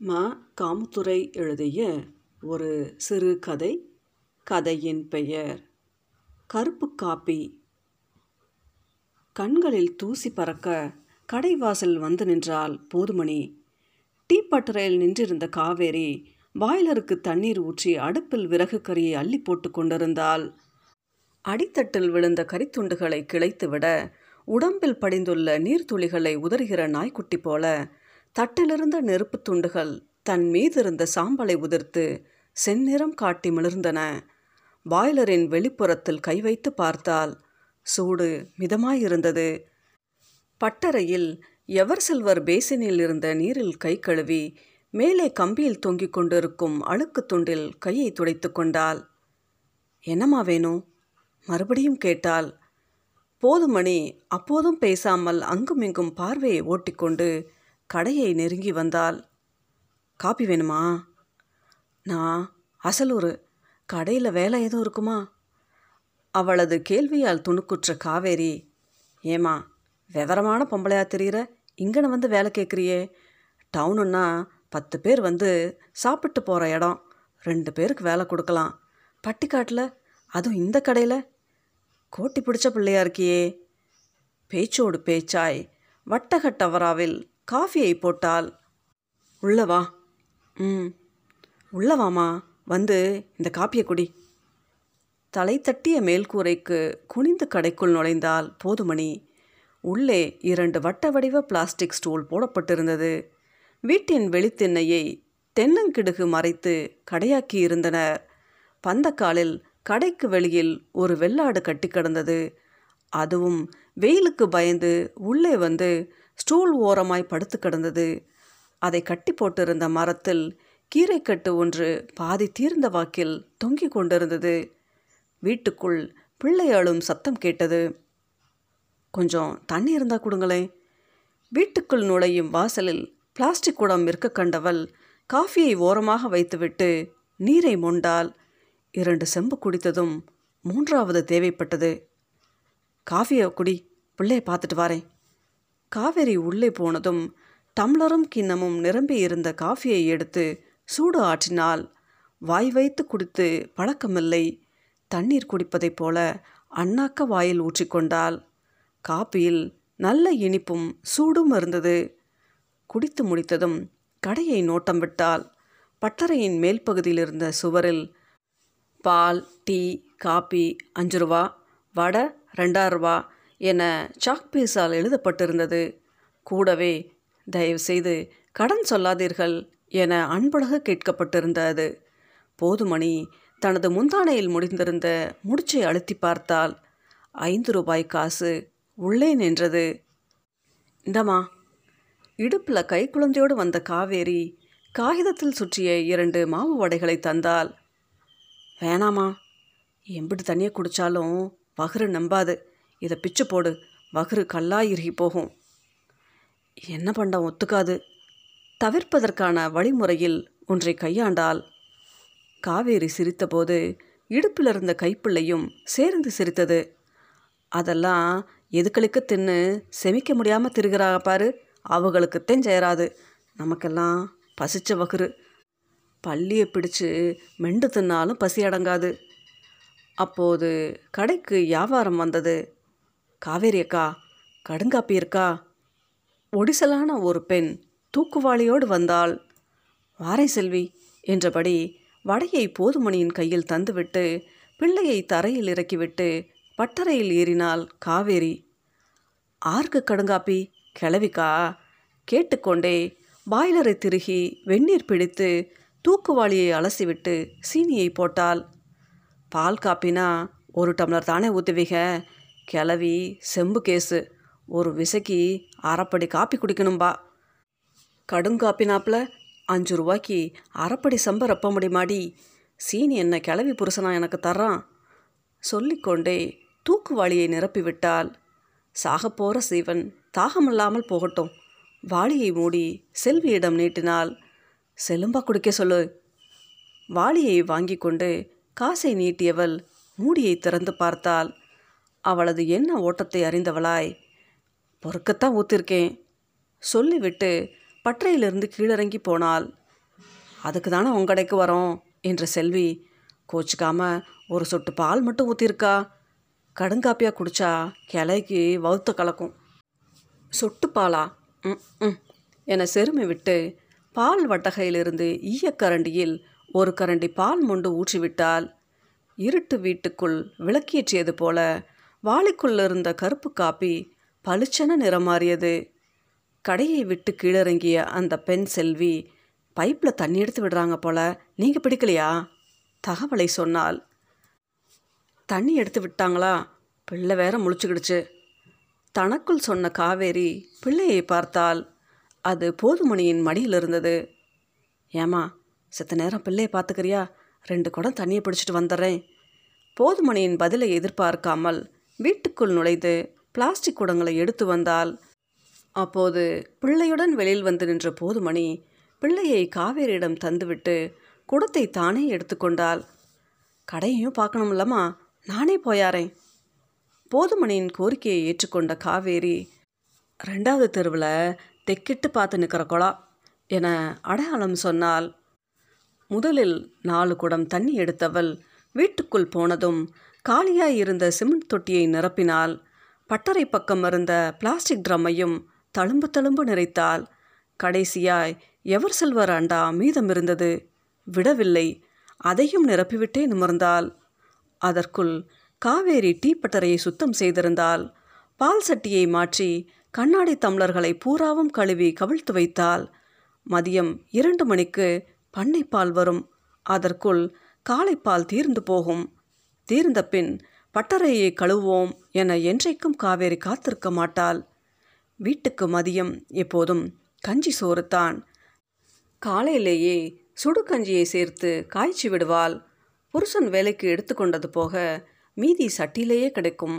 ம. காமுத்துறை எழுதிய ஒரு சிறுகதை கதையின் பெயர் கருப்பு காப்பி. கண்களில் தூசி பறக்க கடைவாசல் வந்து நின்றாள் போதுமணி. டீ பட்டறையில் நின்றிருந்த காவேரி பாய்லருக்கு தண்ணீர் ஊற்றி அடுப்பில் விறகு கறியை அள்ளி போட்டு கொண்டிருந்தால் அடித்தட்டில் விழுந்த கரித்துண்டுகளை கிளைத்துவிட உடம்பில் படிந்துள்ள நீர்த்துளிகளை உதறுகிற நாய்க்குட்டி போல தட்டிலிருந்த நெருப்புத் துண்டுகள் தன் மீதிருந்த சாம்பலை உதிர்த்து செந்நிறம் காட்டி மிளர்ந்தன. பாய்லரின் வெளிப்புறத்தில் கை வைத்து பார்த்தால் சூடு மிதமாயிருந்தது. பட்டறையில் எவர் சில்வர் பேசினில் இருந்த நீரில் கை கழுவி மேலே கம்பியில் தொங்கிக் கொண்டிருக்கும் அழுக்கு துண்டில் கையை துடைத்து கொண்டாள். என்னம்மா வேணும் மறுபடியும் கேட்டாள். போதுமணி அப்போதும் பேசாமல் அங்குமிங்கும் பார்வையை ஓட்டிக்கொண்டு கடையை நெருங்கி வந்தாள் காப்பி வேணுமா? நான் அசலூர் கடையில் வேலை எதுவும் இருக்குமா? அவளது கேள்வியால் துணுக்குற்ற காவேரி ஏமா விவரமான பொம்பளையா தெரிகிற இங்கன வந்து வேலை கேட்குறியே டவுனுன்னா பத்து பேர் வந்து சாப்பிட்டு போகிற இடம். ரெண்டு பேருக்கு வேலை கொடுக்கலாம். பட்டிக்காட்டில்? அதுவும் இந்த கடையில்? கோட்டி பிடிச்ச பிள்ளையா இருக்கியே. பேச்சோடு பேச்சாய் வட்டகட்டவராவில் காஃபியை போட்டால் உள்ளவா ம். உள்ளவாமா வந்து இந்த காப்பியை குடி. தலை தட்டிய மேல்கூரைக்கு குனிந்து கடைக்குள் நுழைந்தால் போதுமணி. உள்ளே இரண்டு வட்ட வடிவ பிளாஸ்டிக் ஸ்டூல் போடப்பட்டிருந்தது. வீட்டின் வெளித்திண்ணையை தென்னங்கிடுகு மறைத்து கடையாக்கி இருந்தனர் பந்தக்காலில் கடைக்கு வெளியில் ஒரு வெள்ளாடு கட்டி கிடந்தது. அதுவும் வெயிலுக்கு பயந்து உள்ளே வந்து ஸ்டூல் ஓரமாய் படுத்து கிடந்தது. அதை கட்டி போட்டிருந்த மரத்தில் கீரைக்கட்டு ஒன்று பாதி தீர்ந்த வாக்கில் தொங்கிக் கொண்டிருந்தது. வீட்டுக்குள் பிள்ளை அழும் சத்தம் கேட்டது. கொஞ்சம் தண்ணி இருந்தால் கொடுங்களேன். வீட்டுக்குள் நுழையும் வாசலில் பிளாஸ்டிக் குடம் இருக்க கண்டவள் காஃபியை ஓரமாக வைத்துவிட்டு நீரை மொண்டால் இரண்டு செம்பு குடித்ததும் மூன்றாவது தேவைப்பட்டது. காஃபியை குடி பிள்ளையை பார்த்துட்டு வரேன். காவேரி உள்ளே போனதும் டம்ளரும் கிண்ணமும் நிரம்பி இருந்த காஃபியை எடுத்து சூடு ஆற்றினால் வாய் வைத்து குடித்து பழக்கமில்லை. தண்ணீர் குடிப்பதைப் போல அண்ணாக்க வாயில் ஊற்றிக்கொண்டால் காப்பியில் நல்ல இனிப்பும் சூடும் இருந்தது. குடித்து முடித்ததும் கடையை நோட்டம் விட்டால் பட்டறையின் மேல் பகுதியில் இருந்த சுவரில் பால் டீ காப்பி அஞ்சு ரூபா வடை ரெண்டாயிரம் ரூபா என சாக்பீஸால் எழுதப்பட்டிருந்தது. கூடவே தயவுசெய்து கடன் சொல்லாதீர்கள் என அன்பழக கேட்கப்பட்டிருந்தது. போதுமணி தனது முந்தானையில் முடிந்திருந்த முடிச்சை அழுத்தி பார்த்தால் ஐந்து ரூபாய் காசு உள்ளே நின்றது. இந்தம்மா. இடுப்பில் கைக்குழந்தையோடு வந்த காவேரி காகிதத்தில் சுற்றிய இரண்டு மாவு வடைகளை தந்தால் வேணாமா எம்பிட்டு தண்ணியை குடித்தாலும் பகரு நம்பாது. இதை பிச்சு போடு. வகுறு கல்லா இறுகி போகும். என்ன பண்டம் ஒத்துக்காது? தவிர்ப்பதற்கான வழிமுறையில் ஒன்றை கையாண்டால். காவேரி சிரித்தபோது இடுப்பில் இருந்த கைப்பிள்ளையும் சேர்ந்து சிரித்தது. அதெல்லாம் எதுக்களுக்கு தின்னு செமிக்க முடியாமல் திருகிறா பாரு. அவங்களுக்குத்தான் சேராது நமக்கெல்லாம் பசிச்ச வகுறு பள்ளியை பிடிச்சு மெண்டு தின்னாலும் பசி அடங்காது. அப்போது கடைக்கு வியாபாரம் வந்தது. காவேரி அக்கா கடுங்காப்பி இருக்கா? ஒடிசலான ஒரு பெண் தூக்குவாளியோடு வந்தாள். வாரை செல்வி என்றபடி வடையை போதுமணியின் கையில் தந்துவிட்டு பிள்ளையை தரையில் இறக்கிவிட்டு பட்டறையில் ஏறினாள் காவேரி. ஆர்க்கு கடுங்காப்பி கிளவிக்கா? கேட்டுக்கொண்டே பாய்லரை திருகி வெந்நீர் பிடித்து தூக்குவாளியை அலசிவிட்டு சீனியை போட்டாள். பால் காப்பினா ஒரு டம்ளர் தானே ஊற்றுவீங்க கிளவி செம்பு கேஸு ஒரு விசைக்கு அரைப்படி காப்பி குடிக்கணும்பா. கடுங்காப்பினாப்பில் அஞ்சு ரூபாய்க்கு அரைப்படி சம்ப ரப்ப முடியுமாடி சீனி என்ன கிளவி புருஷனா எனக்கு தர்றான். சொல்லிக்கொண்டே தூக்குவாளியை நிரப்பிவிட்டால் சாகப்போகிற சீவன் தாகமில்லாமல் போகட்டும். வாளியை மூடி செல்வியிடம் நீட்டினால் செலும்பா குடிக்க சொல்லு. வாளியை வாங்கி கொண்டு காசை நீட்டியவள் மூடியை திறந்து பார்த்தால் அவளது என்ன ஓட்டத்தை அறிந்தவளாய். பொறுக்கத்தான் ஊத்திருக்கேன் சொல்லிவிட்டு பற்றையிலிருந்து கீழிறங்கி போனாள். அதுக்கு தானே உங்க கடைக்கு வரோம் என்ற செல்வி. கோச்சிக்காம ஒரு சொட்டு பால் மட்டும் ஊற்றிருக்கா கடுங்காப்பியாக குடிச்சா கிளைக்கு வவுத்த கலக்கும். சொட்டு பாலா? ம் ம் என செருமை விட்டு பால் வட்டகையிலிருந்து ஈயக்கரண்டியில் ஒரு கரண்டி பால் மொண்டு ஊற்றிவிட்டால் இருட்டு வீட்டுக்குள் விளக்கேற்றியது போல வாளிக்குள்ள இருந்த கருப்பு காப்பி பளிச்சென நிறம் மாறியது கடையை விட்டு கீழிறங்கிய அந்த பெண் செல்வி பைப்பில் தண்ணி எடுத்து விடுறாங்க போல நீங்கள் பிடிக்கலையா? தகவலை சொன்னால் தண்ணி எடுத்து விட்டாங்களா? பிள்ளை வேற முழிச்சுக்கிடுச்சு. தனக்குள் சொன்ன காவேரி பிள்ளையை பார்த்தால் அது போதுமணியின் மடியில் இருந்தது. ஏமா செத்த நேரம் பிள்ளையை பார்த்துக்கிறியா? ரெண்டு குடம் தண்ணியை பிடிச்சிட்டு வந்துடுறேன். போதுமணியின் பதிலை எதிர்பார்க்காமல் வீட்டுக்குள் நுழைந்து பிளாஸ்டிக் குடங்களை எடுத்து வந்தால் அப்போது பிள்ளையுடன் வெளியில் வந்து நின்ற போதுமணி பிள்ளையை காவேரியிடம் தந்துவிட்டு குடத்தை தானே எடுத்துக்கொண்டாள் கடையையும் பார்க்கணும்லம்மா நானே போயாரேன் போதுமணியின் கோரிக்கையை ஏற்றுக்கொண்ட காவேரி ரெண்டாவது தெருவில் தெக்கிட்டு பார்த்து நிற்கிற குளா என அடையாளம் சொன்னால் முதலில் நாலு குடம் தண்ணி எடுத்தவள் வீட்டுக்குள் போனதும் காலியாயிருந்த சிமெண்ட் தொட்டியை நிரப்பினாள் பட்டறை பக்கம் இருந்த பிளாஸ்டிக் ட்ரம்மையும் தழும்பு தழும்பு நிறைத்தாள் கடைசியாய் எவர் செல்வர் அண்டா மீதம் இருந்தது. விடவில்லை அதையும் நிரப்பிவிட்டே நிமிர்ந்தாள் அதற்குள் காவேரி டீ பட்டறையை சுத்தம் செய்திருந்தாள் பால் சட்டியை மாற்றி கண்ணாடி தம்ளர்களை பூராவும் கழுவி கவிழ்த்து வைத்தாள் மதியம் இரண்டு மணிக்கு பண்ணைப்பால் வரும் அதற்குள் காலைப்பால் தீர்ந்து போகும். தீர்ந்த பின் பட்டறையை கழுவோம் என என்றைக்கும் காவேரி காத்திருக்க மாட்டாள். வீட்டுக்கு மதியம். எப்போதும் கஞ்சி சோறுத்தான் காலையிலேயே சுடு கஞ்சியை சேர்த்து காய்ச்சி விடுவாள். புருஷன் வேலைக்கு எடுத்துக்கொண்டது போக மீதி சட்டிலேயே கிடைக்கும்.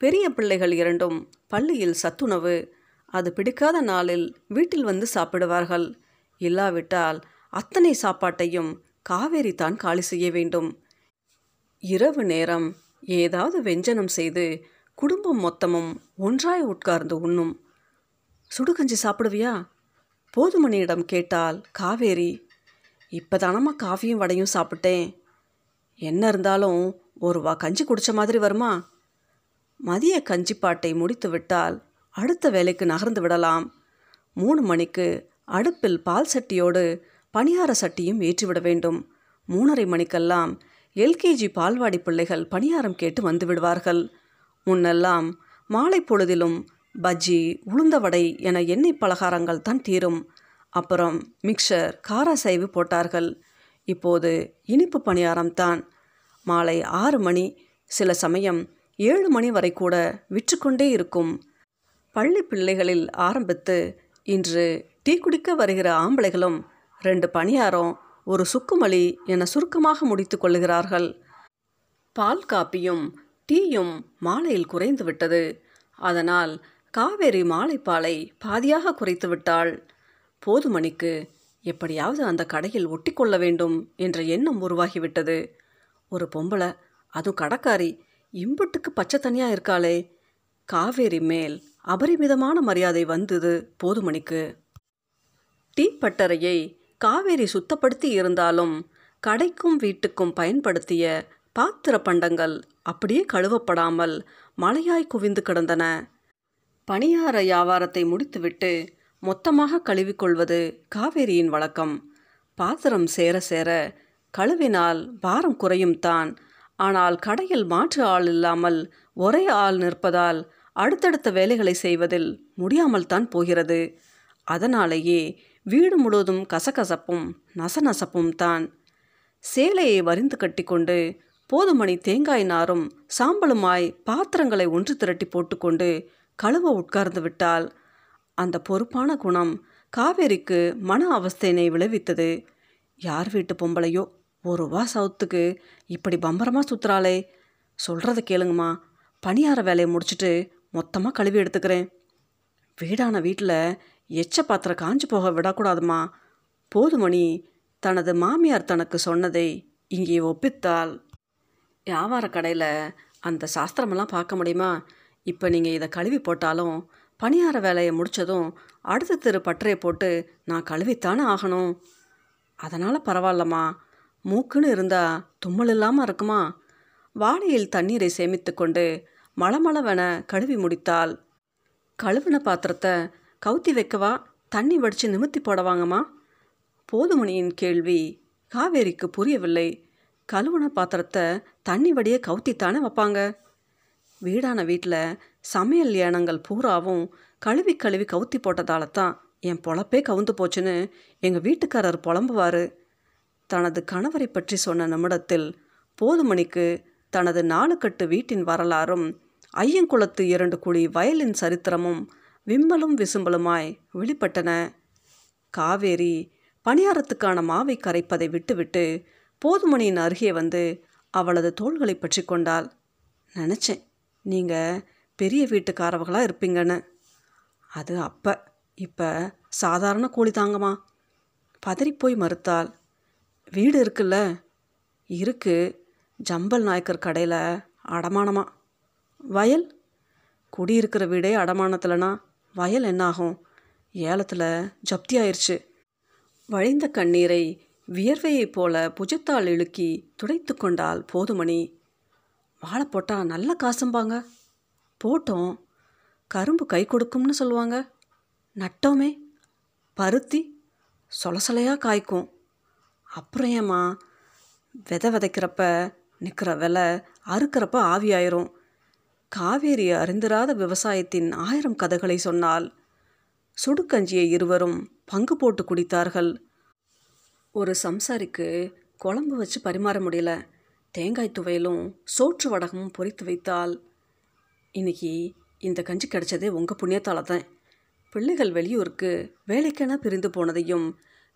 பெரிய பிள்ளைகள் இரண்டும் பள்ளியில் சத்துணவு. அது பிடிக்காத நாளில் வீட்டில் வந்து சாப்பிடுவார்கள். இல்லாவிட்டால் அத்தனை சாப்பாட்டையும் காவேரி தான் காலி செய்ய வேண்டும். இரவு நேரம் ஏதாவது வெஞ்சனம் செய்து குடும்பம் மொத்தமும் ஒன்றாய் உட்கார்ந்து உண்ணும். சுடுகஞ்சி சாப்பிடுவியா? போதுமணியிடம் கேட்டால் காவேரி இப்போதானம்மா காஃபியும் வடையும் சாப்பிட்டேன். என்ன இருந்தாலும் ஒரு வா கஞ்சி குடித்த மாதிரி வருமா? மதிய கஞ்சிப்பாட்டை முடித்து விட்டால் அடுத்த வேலைக்கு நகர்ந்து விடலாம். மூணு மணிக்கு அடுப்பில் பால் சட்டியோடு பணியார சட்டியும் ஏற்றிவிட வேண்டும். மூணரை மணிக்கெல்லாம் எல்கேஜி பால்வாடி பிள்ளைகள் பணியாரம் கேட்டு வந்து விடுவார்கள் முன்னெல்லாம் மாலை பொழுதிலும் பஜ்ஜி உளுந்தவடை என எண்ணெய் பலகாரங்கள் தான் தீரும். அப்புறம் மிக்சர் காரசைவு போட்டார்கள். இப்போது இனிப்பு பணியாரம்தான் மாலை ஆறு மணி சில சமயம் ஏழு மணி வரை கூட விற்றுக்கொண்டே இருக்கும். பள்ளி பிள்ளைகளில் ஆரம்பித்து இன்று டீ குடிக்க வருகிற ஆம்பளைகளும் ரெண்டு பணியாரம் ஒரு சுக்குமலி என சுருக்கமாக முடித்து கொள்ளுகிறார்கள் பால் காப்பியும் டீயும் மாலையில் குறைந்து விட்டது. அதனால் காவேரி மாலைப்பாலை பாதியாக குறைத்து விட்டாள். போதுமணிக்கு எப்படியாவது அந்த கடையில் ஒட்டிக்கொள்ள வேண்டும் என்ற எண்ணம் உருவாகிவிட்டது. ஒரு பொம்பளை அதுவும் கடக்காரி இம்புட்டுக்கு பச்சை தனியாக இருக்காளே. காவேரி மேல் அபரிமிதமான மரியாதை வந்தது போதுமணிக்கு. டீ பட்டறையை காவேரி சுத்தப்படுத்தி இருந்தாலும் கடைக்கும் வீட்டுக்கும் பயன்படுத்திய பாத்திர பண்டங்கள் அப்படியே கழுவப்படாமல் மலையாய் குவிந்து கிடந்தன. பணியார வியாபாரத்தை முடித்துவிட்டு மொத்தமாக கழுவிக்கொள்வது காவேரியின் வழக்கம். பாத்திரம் சேர சேர கழுவினால் பாரம் குறையும் தான். ஆனால் கடையில் மாற்று ஆள் இல்லாமல் ஒரே ஆள் நிற்பதால் அடுத்தடுத்த வேலைகளை செய்வதில் முடியாமல் தான் போகிறது. அதனாலேயே வீடு முழுவதும் கசகசப்பும் நசநசப்பும் தான். சேலையை வரிந்து கட்டிக்கொண்டு போதுமணி தேங்காய் நாரும் சாம்பலுமாய் பாத்திரங்களை ஒன்று திரட்டி போட்டுக்கொண்டு கழுவ உட்கார்ந்து விட்டால் அந்த பொறுப்பான குணம் காவேரிக்கு மன அவஸ்தையினை விளைவித்தது. யார் வீட்டு பொம்பளையோ ஒரு ரூபா சவுத்துக்கு இப்படி பம்பரமாக சுற்றுறாளே சொல்கிறத கேளுங்கம்மா பணியார வேலையை முடிச்சுட்டு மொத்தமாக கழுவி எடுத்துக்கிறேன். வீடான வீட்டில் எச்ச பாத்திரம் காஞ்சு போக விடக்கூடாதுமா. போதுமணி தனது மாமியார் தனக்கு சொன்னதை இங்கே ஒப்பித்தால் வியாபார கடையில் அந்த சாஸ்திரமெல்லாம் பார்க்க முடியுமா? இப்போ நீங்கள் இதை கழுவி போட்டாலும் பணியார வேலையை முடித்ததும் அடுத்த திரு பட்டறையை போட்டு நான் கழுவித்தானே ஆகணும். அதனால் பரவாயில்லம்மா. மூக்குன்னு இருந்தால் தும்மல் இல்லாமல் இருக்குமா? வாளியில் தண்ணீரை சேமித்து கொண்டு மளமளவென கழுவி முடித்தாள். கழுவின பாத்திரத்தை கவுத்தி வைக்கவா? தண்ணி வடித்து நிமித்தி போடவாங்கம்மா? போதுமணியின் கேள்வி காவேரிக்கு புரியவில்லை. கழுவுன பாத்திரத்தை தண்ணி வடிய கவுத்தித்தானே வைப்பாங்க. வீடான வீட்டில் சமையல் ஏனங்கள் பூராவும் கழுவி கழுவி கவுத்தி போட்டதால தான் என் பொழப்பே கவுந்து போச்சுன்னு எங்கள் வீட்டுக்காரர் புலம்புவார். தனது கணவரை பற்றி சொன்ன நிமிடத்தில் போதுமணிக்கு தனது நாலுக்கட்டு வீட்டின் வரலாறும் ஐயங்குளத்து இரண்டு குழி வயலின் சரித்திரமும் விம்மலும் விசும்பலுமாய் வெளிப்பட்டன. காவேரி பணியாரத்துக்கான மாவை கரைப்பதை விட்டுவிட்டு போதுமணியின் அருகே வந்து அவளது தோள்களை பற்றி கொண்டாள். நினச்சேன். நீங்கள் பெரிய வீட்டுக்காரவங்களாக இருப்பீங்கன்னு. அது அப்போ. இப்போ சாதாரண கூலி தாங்கம்மா. பதறிப்போய் மறுத்தாள். வீடு இருக்குல்ல. இருக்கு. ஜம்பல் நாயக்கர் கடையில் அடமானமா. வயல்? குடியிருக்கிற வீடே அடமானத்தில்னா வயல் என்னாகும்? ஏலத்தில் ஜப்தி ஆயிடுச்சு வழிந்த கண்ணீரை வியர்வையைப் போல புஜத்தால் இழுக்கி துடைத்து கொண்டால் போதுமணி. வாழை போட்டால் நல்ல காசும்பாங்க. போட்டோம். கரும்பு கை கொடுக்கும்னு சொல்லுவாங்க. நட்டோமே. பருத்தி சொலசலையாக காய்க்கும். அப்புறம் ஏம்மா? விதை விதைக்கிறப்ப நிற்கிற விலை அறுக்கிறப்ப ஆவியாயிரும். காவேரி அறிந்திராத விவசாயத்தின் ஆயிரம் கதைகளை சொன்னால் சுடுக்கஞ்சியை இருவரும் பங்கு போட்டு குடித்தார்கள். ஒரு சம்சாரிக்கு குழம்பு வச்சு பரிமாற முடியல. தேங்காய் துவையலும் சோற்று வடகமும் பொரித்து வைத்தால் இன்னைக்கு இந்த கஞ்சி கிடைச்சதே உங்கள் புண்ணியத்தால் தான். பிள்ளைகள் வெளியூருக்கு வேலைக்கென பிரிந்து போனதையும்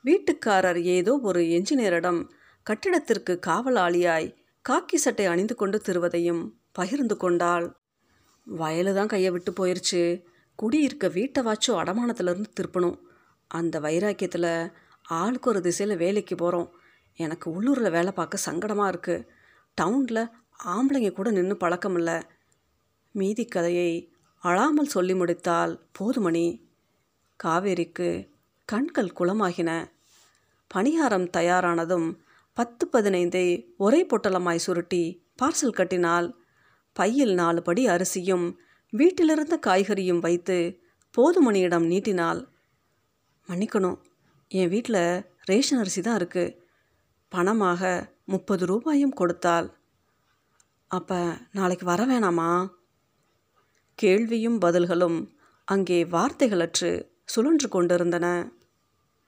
வீட்டுக்காரர் ஏதோ ஒரு என்ஜினியரிடம் கட்டிடத்திற்கு காவலாளியாய் காக்கி சட்டை அணிந்து கொண்டு திருவதையும் பகிர்ந்து கொண்டாள். வயலு தான் கையை விட்டு போயிருச்சு. குடியிருக்க வீட்டை வாச்சும் அடமானத்திலிருந்து திருப்பணும். அந்த வைராக்கியத்தில் ஆளுக்கு ஒரு திசையில் வேலைக்கு போகிறோம் எனக்கு உள்ளூரில் வேலை பார்க்க சங்கடமாக இருக்குது டவுனில் ஆம்பளைங்க கூட நின்று பழக்கம் இல்லை. மீதி கதையை அழாமல் சொல்லி முடித்தால் போதுமணி காவேரிக்கு கண்கள் குளமாகின. பணியாரம் தயாரானதும் பத்து பதினைந்தை ஒரே பொட்டலமாய் சுருட்டி பார்சல் கட்டினால் பையில் நாலு படி அரிசியும் வீட்டிலிருந்த காய்கறியும் வைத்து போதுமணியிடம் நீட்டினாள். மன்னிக்கணும் என் வீட்டில் ரேஷன் அரிசி தான் இருக்குது பணமாக முப்பது ரூபாயும் கொடுத்தாள். அப்போ நாளைக்கு வர வேணாமா? கேள்வியும் பதில்களும் அங்கே வார்த்தைகளற்று சுழன்று கொண்டிருந்தன.